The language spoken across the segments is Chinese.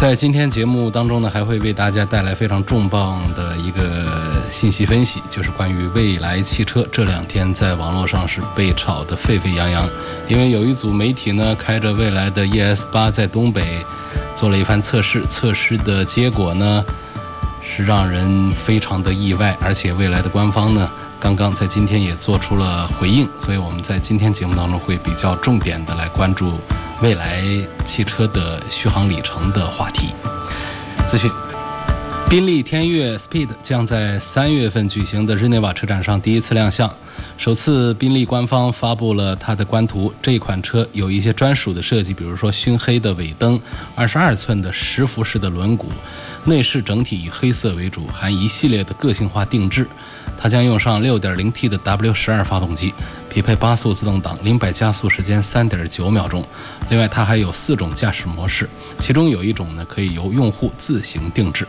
在今天节目当中呢，还会为大家带来非常重磅的一个信息分析，就是关于蔚来汽车这两天在网络上是被炒得沸沸扬扬，因为有一组媒体呢开着蔚来的 ES 八在东北做了一番测试，测试的结果呢是让人非常的意外，而且蔚来的官方呢刚刚在今天也做出了回应，所以我们在今天节目当中会比较重点的来关注。未来汽车的续航里程的话题资讯，宾利天越 Speed 将在三月份举行的日内瓦车展上第一次亮相。首次，宾利官方发布了它的官图。这款车有一些专属的设计，比如说熏黑的尾灯、二十二寸的十辐式的轮毂，内饰整体以黑色为主，含一系列的个性化定制。它将用上 6.0T 的 W12 发动机，匹配八速自动挡，零百加速时间3.9秒钟。另外，它还有四种驾驶模式，其中有一种呢可以由用户自行定制。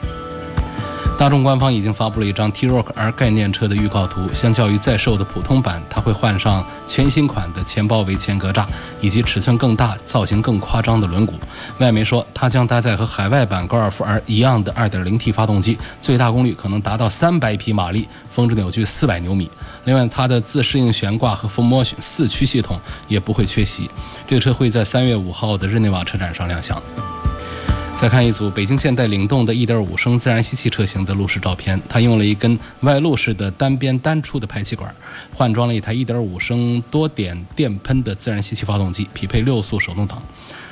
大众官方已经发布了一张 T-Roc R 概念车的预告图。相较于在售的普通版，它会换上全新款的前包围前格栅，以及尺寸更大、造型更夸张的轮毂。外媒说，它将搭载和海外版高尔夫 R 一样的 2.0T 发动机，最大功率可能达到300匹马力，峰值扭矩400牛米。另外，它的自适应悬挂和 Full Motion 四驱系统也不会缺席。这个车会在3月5号的日内瓦车展上亮相。再看一组北京现代领动的1.5升自然吸气车型的路试照片，它用了一根外露式的单边单出的排气管，换装了一台1.5升多点电喷的自然吸气发动机，匹配六速手动挡。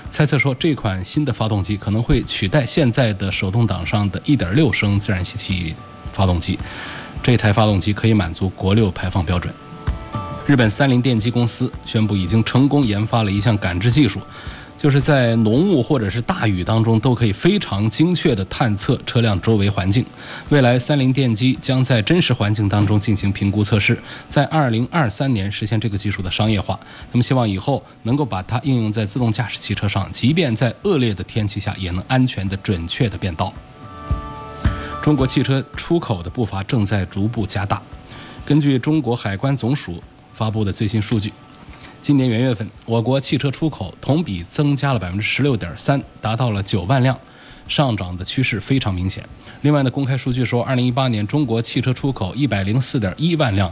猜测说，这款新的发动机可能会取代现在的手动挡上的1.6升自然吸气发动机。这台发动机可以满足国六排放标准。日本三菱电机公司宣布，已经成功研发了一项感知技术。就是在浓雾或者是大雨当中，都可以非常精确地探测车辆周围环境。未来，三菱电机将在真实环境当中进行评估测试，在二零二三年实现这个技术的商业化。那么，希望以后能够把它应用在自动驾驶汽车上，即便在恶劣的天气下，也能安全的、准确的变道。中国汽车出口的步伐正在逐步加大。根据中国海关总署发布的最新数据。今年元月份，我国汽车出口同比增加了百分之十六点三，达到了九万辆，上涨的趋势非常明显。另外呢，公开数据说，二零一八年中国汽车出口一百零四点一万辆，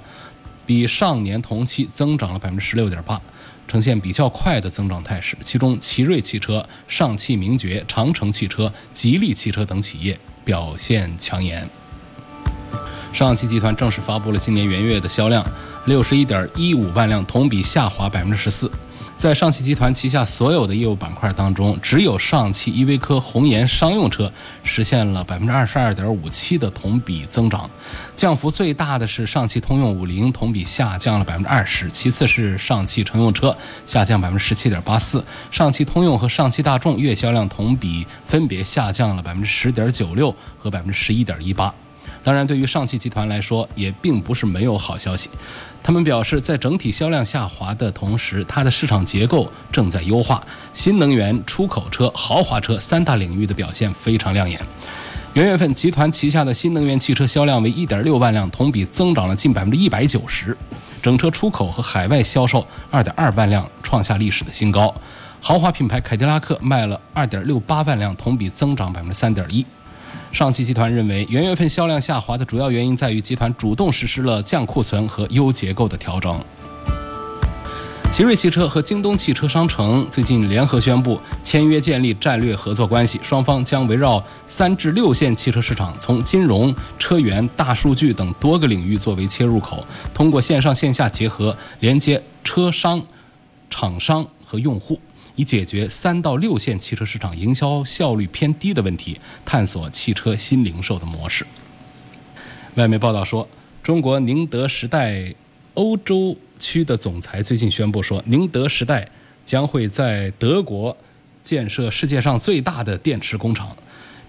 比上年同期增长了百分之十六点八，呈现比较快的增长态势。其中，奇瑞汽车、上汽名爵、长城汽车、吉利汽车等企业表现抢眼。上汽集团正式发布了今年元月的销量。六十一点一五万辆，同比下滑百分之十四。在上汽集团旗下所有的业务板块当中，只有上汽依维柯红岩商用车实现了百分之二十二点五七的同比增长。降幅最大的是上汽通用五菱，同比下降了百分之二十；其次是上汽乘用车，下降百分之十七点八四。上汽通用和上汽大众月销量同比分别下降了百分之十点九六和百分之十一点一八。当然，对于上汽集团来说，也并不是没有好消息。他们表示，在整体销量下滑的同时，它的市场结构正在优化，新能源、出口车、豪华车三大领域的表现非常亮眼。元月份，集团旗下的新能源汽车销量为1.6万辆，同比增长了近百分之一百九十。整车出口和海外销售2.2万辆，创下历史的新高。豪华品牌凯迪拉克卖了2.68万辆，同比增长百分之三点一。上汽集团认为，元月份销量下滑的主要原因在于集团主动实施了降库存和优结构的调整。奇瑞汽车和京东汽车商城最近联合宣布签约建立战略合作关系，双方将围绕三至六线汽车市场，从金融、车源、大数据等多个领域作为切入口，通过线上线下结合，连接车商、厂商和用户。以解决三到六线汽车市场营销效率偏低的问题，探索汽车新零售的模式。外媒报道说，中国宁德时代欧洲区的总裁最近宣布说，宁德时代将会在德国建设世界上最大的电池工厂。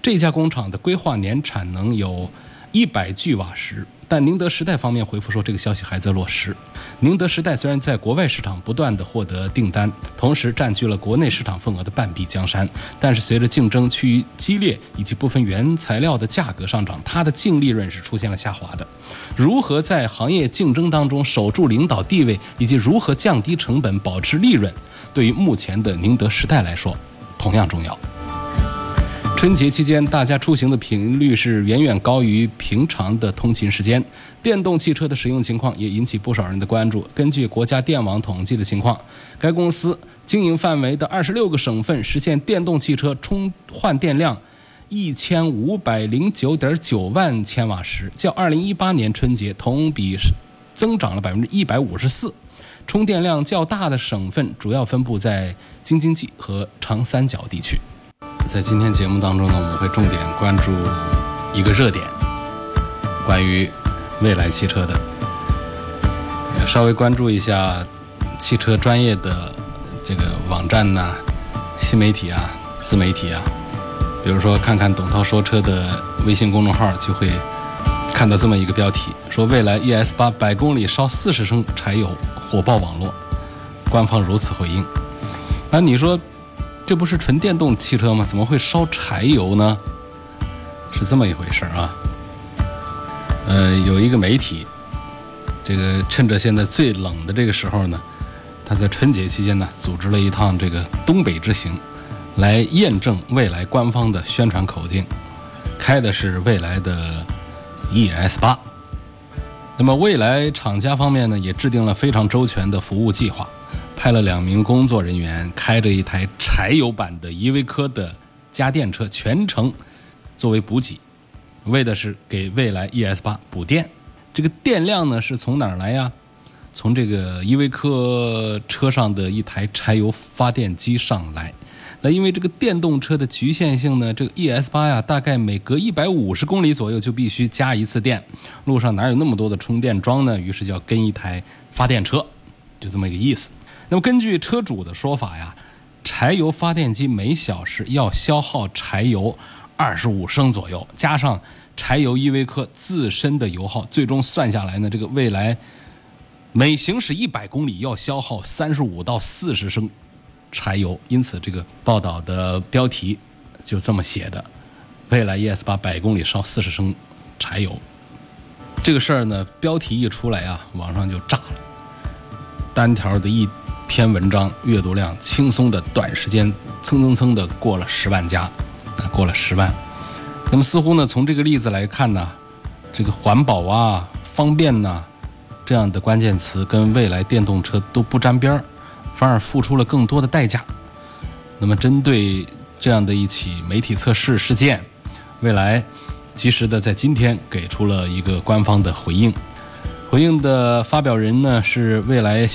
这家工厂的规划年产能有一百 G 瓦时。但宁德时代方面回复说，这个消息还在落实。宁德时代虽然在国外市场不断的获得订单，同时占据了国内市场份额的半壁江山，但是随着竞争趋于激烈以及部分原材料的价格上涨，它的净利润是出现了下滑的。如何在行业竞争当中守住领导地位，以及如何降低成本、保持利润，对于目前的宁德时代来说，同样重要。春节期间，大家出行的频率是远远高于平常的通勤时间，电动汽车的使用情况也引起不少人的关注。根据国家电网统计的情况，该公司经营范围的二十六个省份实现电动汽车充换电量一千五百零九点九万千瓦时，较二零一八年春节同比增长了百分之一百五十四。充电量较大的省份主要分布在京津冀和长三角地区。在今天节目当中呢，我们会重点关注一个热点，关于未来汽车的，稍微关注一下汽车专业的这个网站呐、新媒体啊、自媒体啊，比如说看看董涛说车的微信公众号，就会看到这么一个标题，说未来 ES 八百公里烧四十升柴油火爆网络，官方如此回应。那你说？这不是纯电动汽车吗？怎么会烧柴油呢？是这么一回事啊。呃，有一个媒体，这个趁着现在最冷的这个时候呢，他在春节期间呢，组织了一趟这个东北之行，来验证未来官方的宣传口径，开的是未来的 ES 八。那么未来厂家方面呢，也制定了非常周全的服务计划。派了两名工作人员，开着一台柴油版的依维柯的家电车，全程作为补给，为的是给蔚来 ES 八补电。这个电量呢是从哪儿来呀？从这个依维柯车上的一台柴油发电机上来。那因为这个电动车的局限性呢，这个 ES 八呀，大概每隔一百五十公里左右就必须加一次电，路上哪有那么多的充电桩呢？于是就要跟一台发电车，就这么一个意思。那么根据车主的说法呀，柴油发电机每小时要消耗柴油二十五升左右，加上柴油依维柯自身的油耗，最终算下来呢，这个未来每行驶一百公里要消耗三十五到四十升柴油。因此，这个报道的标题就这么写的：未来 ES 八百公里烧四十升柴油。这个事儿呢，标题一出来啊，网上就炸了，单条的一。篇文章阅读量轻松的短时间蹭蹭蹭的过了十万加，啊，过了十万。那么似乎呢，从这个例子来看呢，这个环保啊、方便呐这样的关键词跟未来电动车都不沾边儿，反而付出了更多的代价。那么针对这样的一起媒体测试事件，未来及时的在今天给出了一个官方的回应。回应的发表人呢是未来。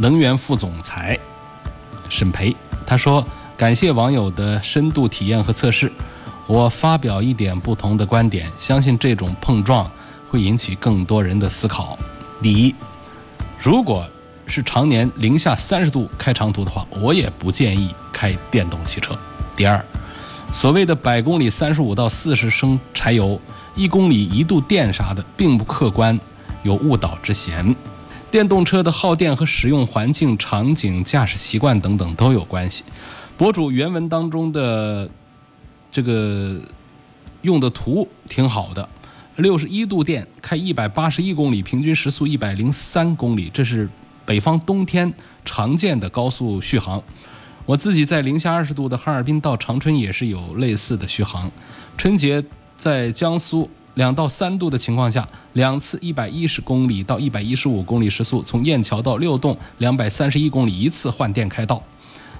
能源副总裁沈培他说：“感谢网友的深度体验和测试，我发表一点不同的观点，相信这种碰撞会引起更多人的思考。第一，如果是常年零下三十度开长途的话，我也不建议开电动汽车。第二，所谓的百公里三十五到四十升柴油，一公里一度电啥的，并不客观，有误导之嫌。”电动车的耗电和使用环境、场景、驾驶习惯等等都有关系。博主原文当中的这个用的图挺好的，六十一度电开一百八十一公里，平均时速一百零三公里，这是北方冬天常见的高速续航。我自己在零下二十度的哈尔滨到长春也是有类似的续航。春节在江苏。两到三度的情况下，两次一百一十公里到一百一十五公里时速，从雁桥到六洞两百三十一公里一次换电开道，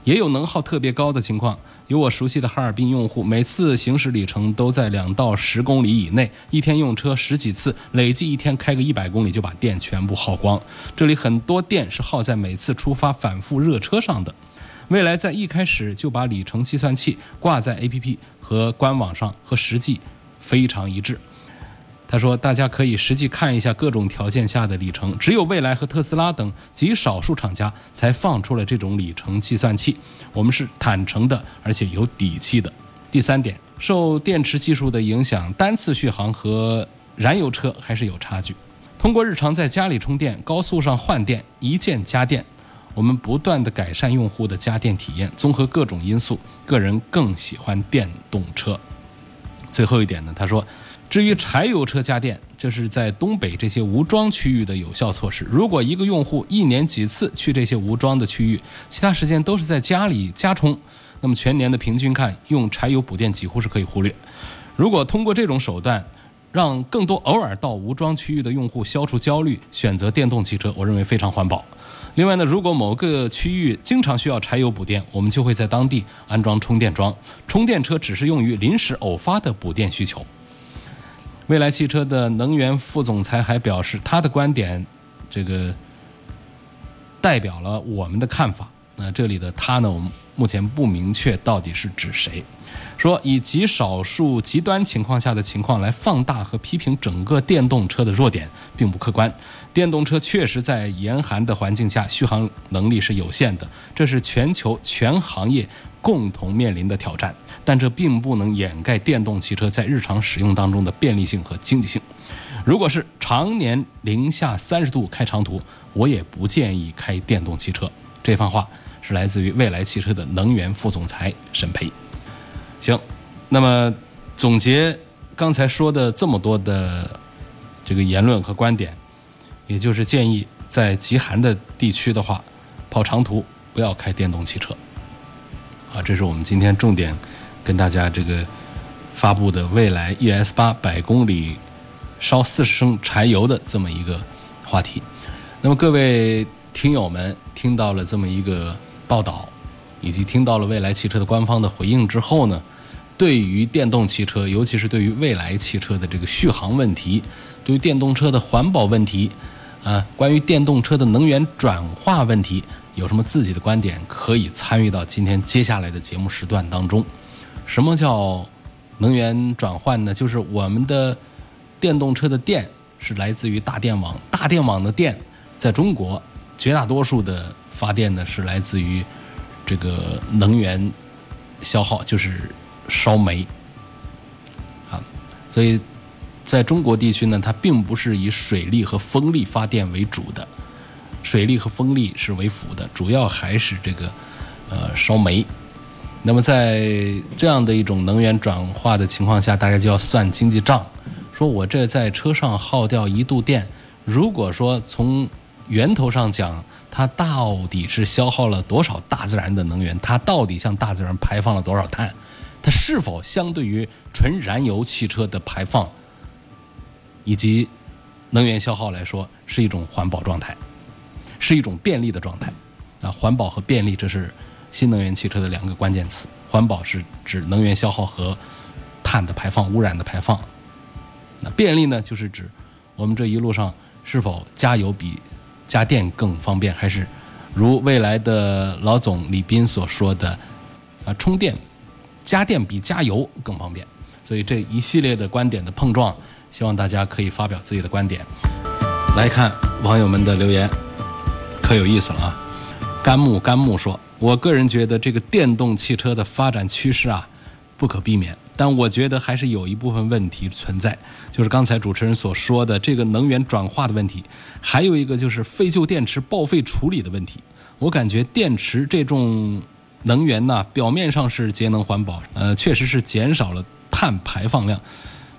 也有能耗特别高的情况。有我熟悉的哈尔滨用户，每次行驶里程都在两到十公里以内，一天用车十几次，累计一天开个一百公里就把电全部耗光。这里很多电是耗在每次出发反复热车上的。未来在一开始就把里程计算器挂在 APP 和官网上，和实际非常一致。他说，大家可以实际看一下各种条件下的里程，只有蔚来和特斯拉等极少数厂家才放出了这种里程计算器。我们是坦诚的，而且有底气的。第三点，受电池技术的影响，单次续航和燃油车还是有差距。通过日常在家里充电、高速上换电、一键加电，我们不断的改善用户的家电体验。综合各种因素，个人更喜欢电动车。最后一点呢，他说。至于柴油车加电，这是在东北这些无桩区域的有效措施。如果一个用户一年几次去这些无桩的区域，其他时间都是在家里加充，那么全年的平均看，用柴油补电几乎是可以忽略。如果通过这种手段，让更多偶尔到无桩区域的用户消除焦虑，选择电动汽车，我认为非常环保。另外呢，如果某个区域经常需要柴油补电，我们就会在当地安装充电桩，充电车只是用于临时偶发的补电需求。蔚来汽车的能源副总裁还表示，他的观点，这个代表了我们的看法。那这里的他呢，我们目前不明确到底是指谁。说以极少数极端情况下的情况来放大和批评整个电动车的弱点，并不客观。电动车确实在严寒的环境下续航能力是有限的，这是全球全行业共同面临的挑战。但这并不能掩盖电动汽车在日常使用当中的便利性和经济性。如果是常年零下三十度开长途，我也不建议开电动汽车。这番话是来自于未来汽车的能源副总裁沈培。行，那么总结刚才说的这么多的这个言论和观点，也就是建议在极寒的地区的话，跑长途不要开电动汽车。啊，这是我们今天重点。跟大家这个发布的未来 ES 八百公里烧四十升柴油的这么一个话题，那么各位听友们听到了这么一个报道，以及听到了蔚来汽车的官方的回应之后呢，对于电动汽车，尤其是对于蔚来汽车的这个续航问题，对于电动车的环保问题，啊，关于电动车的能源转化问题，有什么自己的观点，可以参与到今天接下来的节目时段当中。什么叫能源转换呢？就是我们的电动车的电是来自于大电网，大电网的电在中国绝大多数的发电呢是来自于这个能源消耗，就是烧煤啊。所以在中国地区呢，它并不是以水力和风力发电为主的，水力和风力是为辅的，主要还是这个呃烧煤。那么在这样的一种能源转化的情况下，大家就要算经济账，说我这在车上耗掉一度电，如果说从源头上讲，它到底是消耗了多少大自然的能源？它到底向大自然排放了多少碳？它是否相对于纯燃油汽车的排放以及能源消耗来说，是一种环保状态，是一种便利的状态？啊，环保和便利，这是。新能源汽车的两个关键词：环保是指能源消耗和碳的排放、污染的排放；那便利呢，就是指我们这一路上是否加油比加电更方便，还是如未来的老总李斌所说的，啊，充电加电比加油更方便。所以这一系列的观点的碰撞，希望大家可以发表自己的观点。来看网友们的留言，可有意思了啊！甘木甘木说。我个人觉得这个电动汽车的发展趋势啊，不可避免。但我觉得还是有一部分问题存在，就是刚才主持人所说的这个能源转化的问题，还有一个就是废旧电池报废处理的问题。我感觉电池这种能源呢，表面上是节能环保，呃，确实是减少了碳排放量。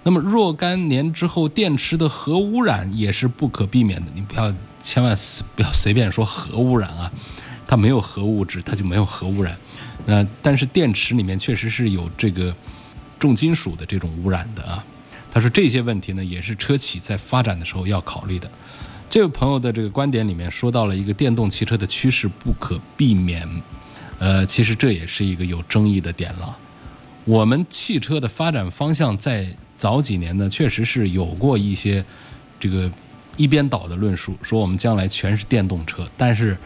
那么若干年之后，电池的核污染也是不可避免的。你不要千万不要随便说核污染啊。它没有核物质，它就没有核污染。那但是电池里面确实是有这个重金属的这种污染的啊。他说这些问题呢，也是车企在发展的时候要考虑的。这位朋友的这个观点里面说到了一个电动汽车的趋势不可避免。呃，其实这也是一个有争议的点了。我们汽车的发展方向在早几年呢，确实是有过一些这个一边倒的论述，说我们将来全是电动车，但是。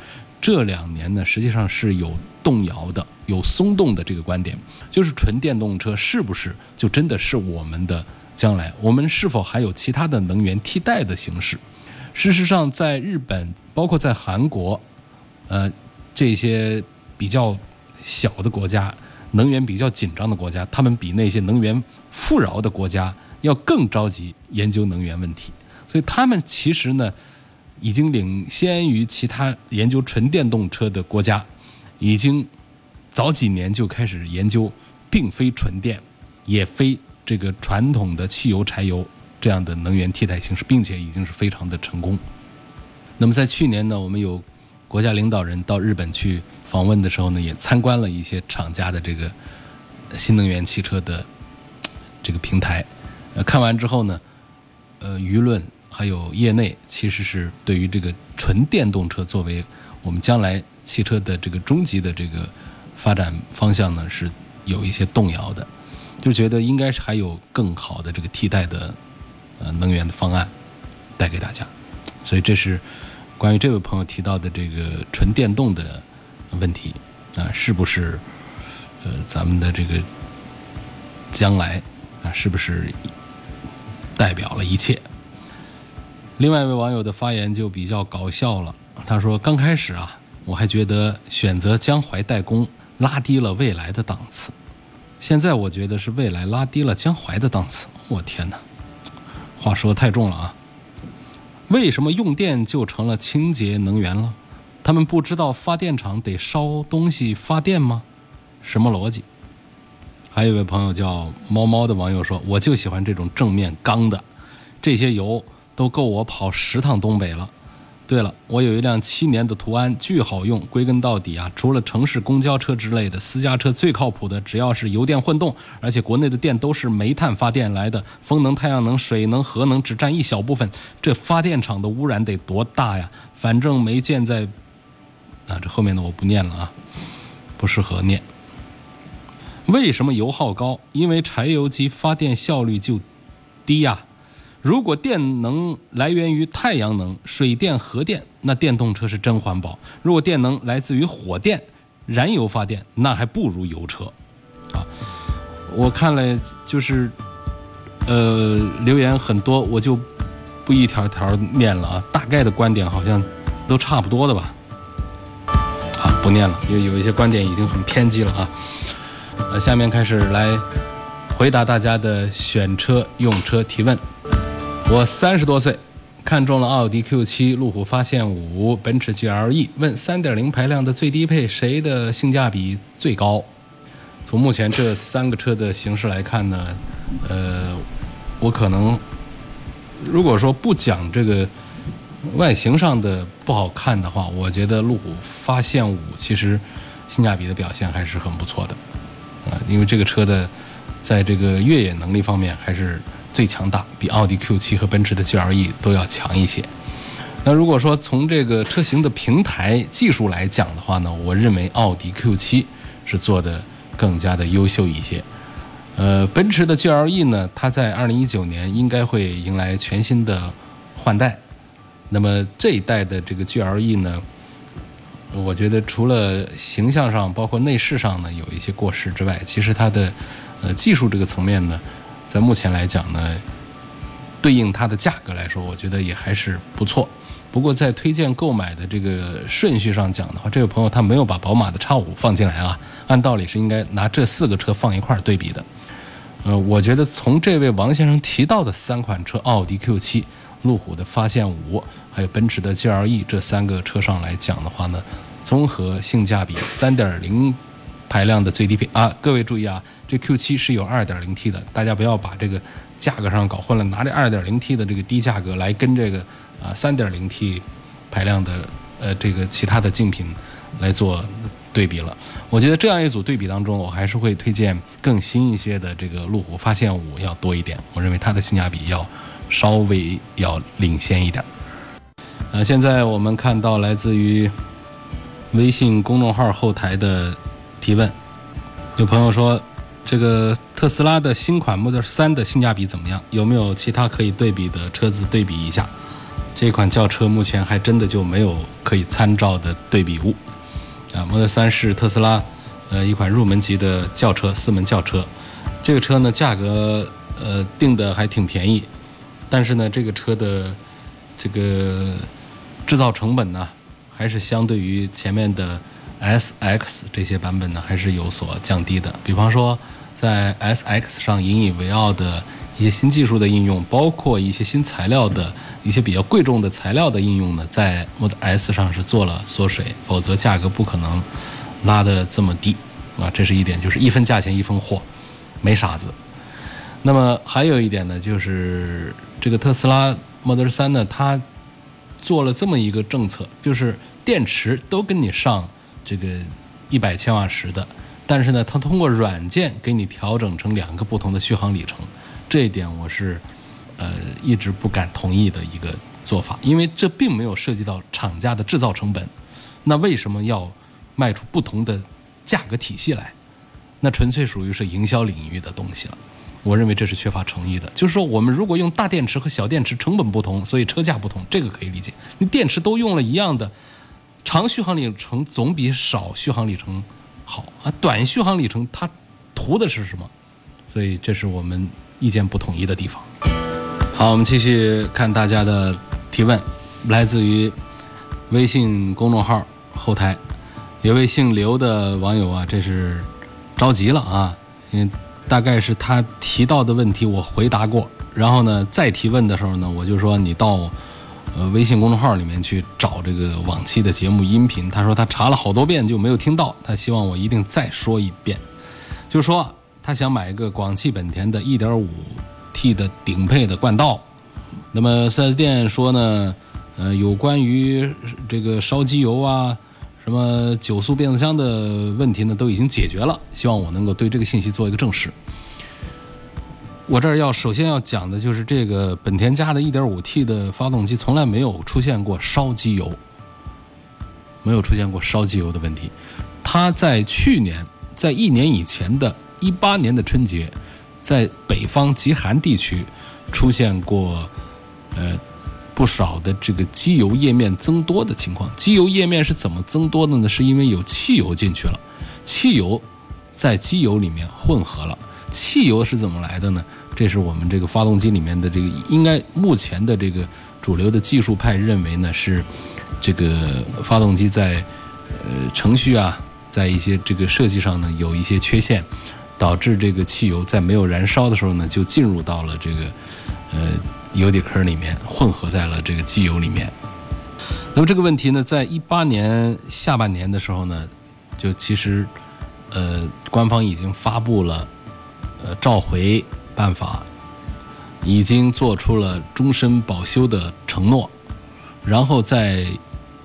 这两年呢，实际上是有动摇的，有松动的这个观点，就是纯电动车是不是就真的是我们的将来？我们是否还有其他的能源替代的形式？事实上，在日本，包括在韩国，呃，这些比较小的国家，能源比较紧张的国家，他们比那些能源富饶的国家要更着急研究能源问题。所以，他们其实呢，已经领先于其他研究纯电动车的国家，已经早几年就开始研究，并非纯电，也非这个传统的汽油、柴油。这样的能源替代形式，并且已经是非常的成功。那么在去年呢，我们有国家领导人到日本去访问的时候呢，也参观了一些厂家的这个新能源汽车的这个平台。呃，看完之后呢，呃，舆论还有业内其实是对于这个纯电动车作为我们将来汽车的这个终极的这个发展方向呢，是有一些动摇的，就觉得应该是还有更好的这个替代的。呃，能源的方案带给大家，所以这是关于这位朋友提到的这个纯电动的问题啊，是不是呃咱们的这个将来啊，是不是代表了一切？另外一位网友的发言就比较搞笑了，他说：“刚开始啊，我还觉得选择江淮代工拉低了未来的档次，现在我觉得是未来拉低了江淮的档次。”我天哪！话说太重了啊！为什么用电就成了清洁能源了？他们不知道发电厂得烧东西发电吗？什么逻辑？还有一位朋友叫猫猫的网友说：“我就喜欢这种正面刚的，这些油都够我跑十趟东北了。”对了，我有一辆七年的途安，巨好用。归根到底啊，除了城市公交车之类的私家车，最靠谱的只要是油电混动，而且国内的电都是煤炭发电来的，风能、太阳能、水能、核能只占一小部分。这发电厂的污染得多大呀？反正没建在……啊，这后面的我不念了啊，不适合念。为什么油耗高？因为柴油机发电效率就低呀。如果电能来源于太阳能、水电、核电，那电动车是真环保；如果电能来自于火电、燃油发电，那还不如油车。啊，我看了就是，呃，留言很多，我就不一条条念了啊。大概的观点好像都差不多的吧。好，不念了，因为有一些观点已经很偏激了啊。呃，下面开始来回答大家的选车用车提问。我三十多岁，看中了奥迪 Q7、路虎发现五、奔驰 GLE，问三点零排量的最低配谁的性价比最高？从目前这三个车的形式来看呢，呃，我可能如果说不讲这个外形上的不好看的话，我觉得路虎发现五其实性价比的表现还是很不错的，啊，因为这个车的在这个越野能力方面还是。最强大，比奥迪 Q7 和奔驰的 GLE 都要强一些。那如果说从这个车型的平台技术来讲的话呢，我认为奥迪 Q7 是做的更加的优秀一些。呃，奔驰的 GLE 呢，它在2019年应该会迎来全新的换代。那么这一代的这个 GLE 呢，我觉得除了形象上，包括内饰上呢有一些过时之外，其实它的呃技术这个层面呢。在目前来讲呢，对应它的价格来说，我觉得也还是不错。不过在推荐购买的这个顺序上讲的话，这位朋友他没有把宝马的叉五放进来啊。按道理是应该拿这四个车放一块儿对比的。呃，我觉得从这位王先生提到的三款车——奥迪 Q7、路虎的发现五，还有奔驰的 GLE 这三个车上来讲的话呢，综合性价比，三点零。排量的最低配啊，各位注意啊，这 Q7 是有 2.0T 的，大家不要把这个价格上搞混了，拿这 2.0T 的这个低价格来跟这个啊 3.0T 排量的呃这个其他的竞品来做对比了。我觉得这样一组对比当中，我还是会推荐更新一些的这个路虎发现五要多一点，我认为它的性价比要稍微要领先一点。呃，现在我们看到来自于微信公众号后台的。提问，有朋友说，这个特斯拉的新款 Model 3的性价比怎么样？有没有其他可以对比的车子对比一下？这款轿车目前还真的就没有可以参照的对比物。啊，Model 3是特斯拉，呃，一款入门级的轿车，四门轿车。这个车呢，价格呃定的还挺便宜，但是呢，这个车的这个制造成本呢，还是相对于前面的 S X 这些版本呢，还是有所降低的。比方说，在 S X 上引以为傲的一些新技术的应用，包括一些新材料的一些比较贵重的材料的应用呢，在 Model S 上是做了缩水，否则价格不可能拉得这么低啊。这是一点，就是一分价钱一分货。没傻子。那么还有一点呢，就是这个特斯拉 Model 3呢，它做了这么一个政策，就是电池都跟你上这个一百千瓦时的，但是呢，它通过软件给你调整成两个不同的续航里程。这一点我是呃一直不敢同意的一个做法，因为这并没有涉及到厂家的制造成本。那为什么要卖出不同的价格体系来？那纯粹属于是营销领域的东西了，我认为这是缺乏诚意的。就是说，我们如果用大电池和小电池，成本不同，所以车价不同，这个可以理解。你电池都用了一样的，长续航里程总比少续航里程好啊。短续航里程它图的是什么？所以这是我们意见不统一的地方。好，我们继续看大家的提问，来自于微信公众号后台，有位姓刘的网友啊，这是。着急了啊，因为大概是他提到的问题我回答过，然后呢再提问的时候呢，我就说你到呃微信公众号里面去找这个往期的节目音频。他说他查了好多遍就没有听到，他希望我一定再说一遍，就是说他想买一个广汽本田的 1.5T 的顶配的冠道。那么 4S 店说呢，呃，有关于这个烧机油啊。什么九速变速箱的问题呢？都已经解决了。希望我能够对这个信息做一个证实。我这儿要首先要讲的就是这个本田家的 1.5T 的发动机从来没有出现过烧机油，没有出现过烧机油的问题。它在去年，在一年以前的一八年的春节，在北方极寒地区出现过，呃。不少的这个机油液面增多的情况，机油液面是怎么增多的呢？是因为有汽油进去了，汽油在机油里面混合了。汽油是怎么来的呢？这是我们这个发动机里面的这个，应该目前的这个主流的技术派认为呢，是这个发动机在呃程序啊，在一些这个设计上呢有一些缺陷，导致这个汽油在没有燃烧的时候呢，就进入到了这个呃。油底壳里面混合在了这个机油里面。那么这个问题呢，在一八年下半年的时候呢，就其实，呃，官方已经发布了呃召回办法，已经做出了终身保修的承诺。然后在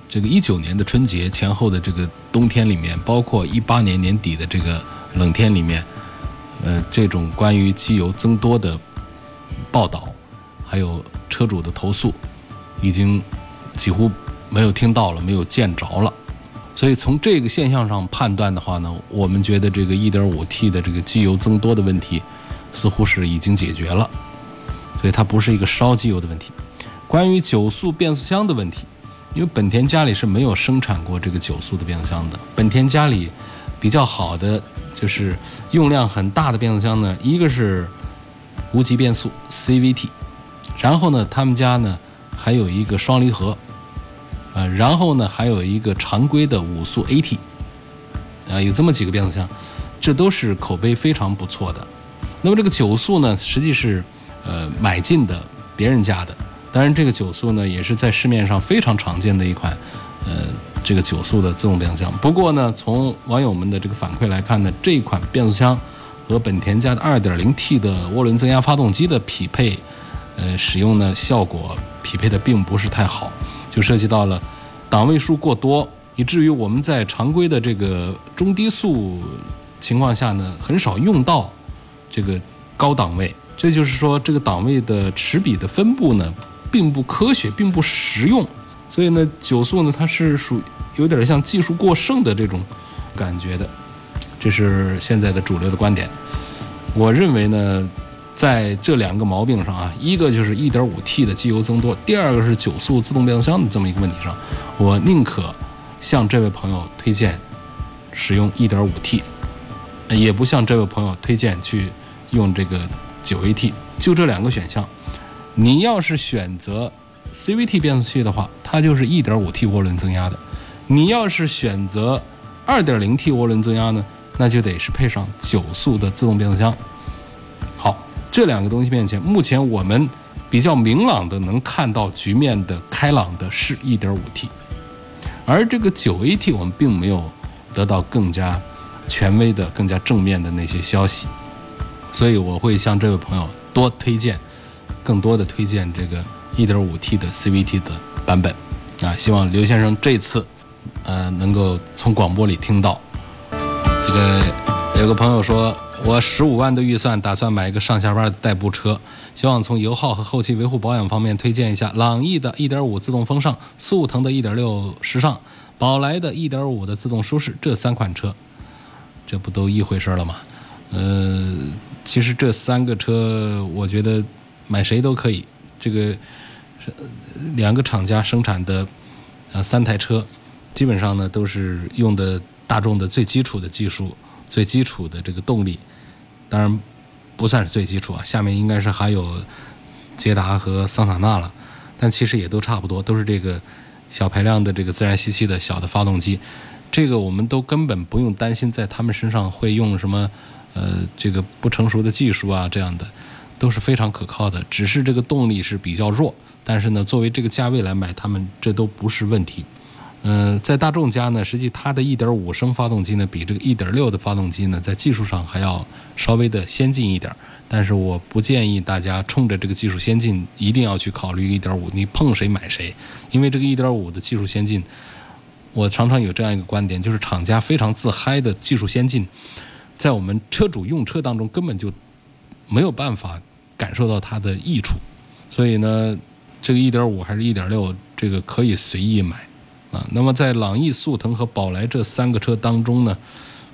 这个一九年的春节前后的这个冬天里面，包括一八年年底的这个冷天里面，呃，这种关于机油增多的报道。还有车主的投诉，已经几乎没有听到了，没有见着了。所以从这个现象上判断的话呢，我们觉得这个 1.5T 的这个机油增多的问题，似乎是已经解决了。所以它不是一个烧机油的问题。关于九速变速箱的问题，因为本田家里是没有生产过这个九速的变速箱的。本田家里比较好的就是用量很大的变速箱呢，一个是无级变速 CVT。然后呢，他们家呢还有一个双离合，呃，然后呢还有一个常规的五速 AT，啊，有这么几个变速箱，这都是口碑非常不错的。那么这个九速呢，实际是呃买进的别人家的，当然这个九速呢也是在市面上非常常见的一款呃这个九速的自动变速箱。不过呢，从网友们的这个反馈来看呢，这款变速箱和本田家的 2.0T 的涡轮增压发动机的匹配。呃，使用呢效果匹配的并不是太好，就涉及到了档位数过多，以至于我们在常规的这个中低速情况下呢，很少用到这个高档位。这就是说，这个档位的齿比的分布呢，并不科学，并不实用。所以呢，九速呢，它是属有点像技术过剩的这种感觉的，这是现在的主流的观点。我认为呢。在这两个毛病上啊，一个就是 1.5T 的机油增多，第二个是九速自动变速箱的这么一个问题上，我宁可向这位朋友推荐使用 1.5T，也不向这位朋友推荐去用这个九 AT，就这两个选项。你要是选择 CVT 变速器的话，它就是 1.5T 涡轮增压的；你要是选择 2.0T 涡轮增压呢，那就得是配上九速的自动变速箱。这两个东西面前，目前我们比较明朗的能看到局面的开朗的是 1.5T，而这个 9AT 我们并没有得到更加权威的、更加正面的那些消息，所以我会向这位朋友多推荐，更多的推荐这个 1.5T 的 CVT 的版本啊！希望刘先生这次呃能够从广播里听到。这个有个朋友说。我十五万的预算，打算买一个上下班的代步车，希望从油耗和后期维护保养方面推荐一下朗逸的1.5自动风尚、速腾的1.6时尚、宝来的1.5的自动舒适这三款车，这不都一回事了吗？呃，其实这三个车，我觉得买谁都可以。这个是两个厂家生产的呃三台车，基本上呢都是用的大众的最基础的技术。最基础的这个动力，当然不算是最基础啊，下面应该是还有捷达和桑塔纳了，但其实也都差不多，都是这个小排量的这个自然吸气的小的发动机，这个我们都根本不用担心在他们身上会用什么呃这个不成熟的技术啊这样的，都是非常可靠的，只是这个动力是比较弱，但是呢作为这个价位来买，他们这都不是问题。嗯，在大众家呢，实际它的1.5升发动机呢，比这个1.6的发动机呢，在技术上还要稍微的先进一点。但是我不建议大家冲着这个技术先进，一定要去考虑1.5，你碰谁买谁。因为这个1.5的技术先进，我常常有这样一个观点，就是厂家非常自嗨的技术先进，在我们车主用车当中根本就没有办法感受到它的益处。所以呢，这个1.5还是1.6，这个可以随意买。啊，那么在朗逸、速腾和宝来这三个车当中呢，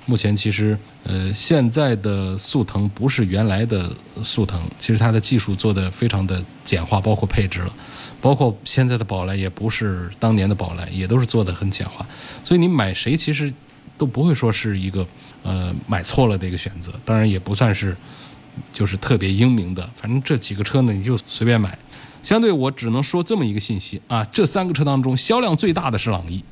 目前其实呃现在的速腾不是原来的速腾，其实它的技术做的非常的简化，包括配置了，包括现在的宝来也不是当年的宝来，也都是做的很简化，所以你买谁其实都不会说是一个呃买错了的一个选择，当然也不算是就是特别英明的，反正这几个车呢你就随便买。相对我只能说这么一个信息啊，这三个车当中销量最大的是朗逸，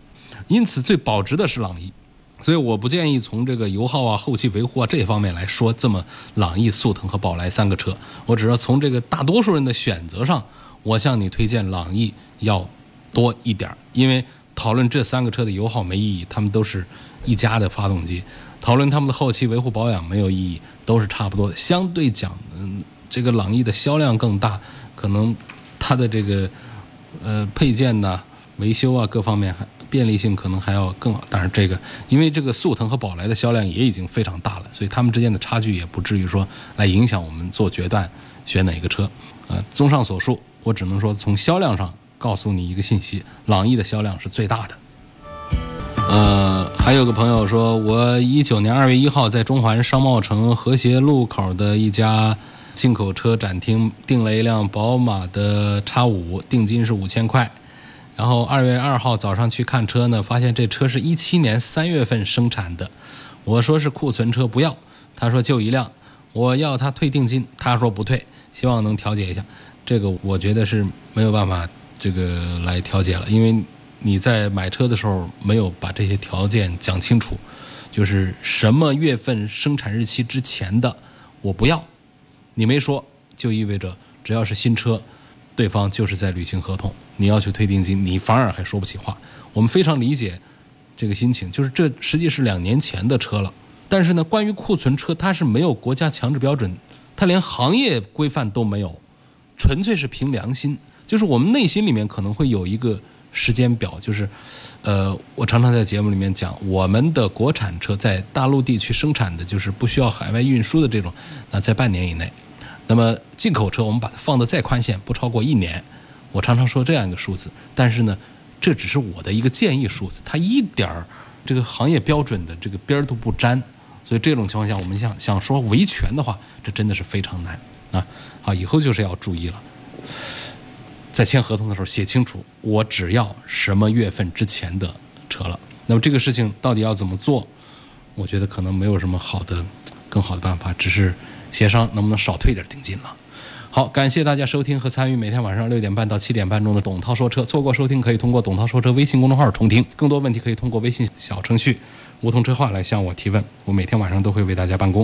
因此最保值的是朗逸，所以我不建议从这个油耗啊、后期维护啊这方面来说这么朗逸、速腾和宝来三个车，我只要从这个大多数人的选择上，我向你推荐朗逸要多一点，因为讨论这三个车的油耗没意义，他们都是一家的发动机，讨论他们的后期维护保养没有意义，都是差不多的。相对讲，嗯，这个朗逸的销量更大，可能。它的这个呃配件呢、维修啊各方面还便利性可能还要更好。当然，这个因为这个速腾和宝来的销量也已经非常大了，所以他们之间的差距也不至于说来影响我们做决断选哪个车。呃，综上所述，我只能说从销量上告诉你一个信息：朗逸的销量是最大的。呃，还有个朋友说，我一九年二月一号在中环商贸城和谐路口的一家。进口车展厅订了一辆宝马的 X5，定金是五千块。然后二月二号早上去看车呢，发现这车是一七年三月份生产的。我说是库存车，不要。他说就一辆，我要他退定金，他说不退，希望能调解一下。这个我觉得是没有办法这个来调解了，因为你在买车的时候没有把这些条件讲清楚，就是什么月份生产日期之前的我不要。你没说，就意味着只要是新车，对方就是在履行合同。你要去退定金，你反而还说不起话。我们非常理解这个心情，就是这实际是两年前的车了。但是呢，关于库存车，它是没有国家强制标准，它连行业规范都没有，纯粹是凭良心。就是我们内心里面可能会有一个时间表，就是，呃，我常常在节目里面讲，我们的国产车在大陆地区生产的就是不需要海外运输的这种，那在半年以内。那么进口车我们把它放的再宽限，不超过一年。我常常说这样一个数字，但是呢，这只是我的一个建议数字，它一点儿这个行业标准的这个边儿都不沾。所以这种情况下，我们想想说维权的话，这真的是非常难啊！好，以后就是要注意了，在签合同的时候写清楚，我只要什么月份之前的车了。那么这个事情到底要怎么做？我觉得可能没有什么好的、更好的办法，只是协商能不能少退点定金了。好，感谢大家收听和参与每天晚上六点半到七点半中的董涛说车。错过收听可以通过董涛说车微信公众号重听，更多问题可以通过微信小程序梧桐车话来向我提问，我每天晚上都会为大家办公。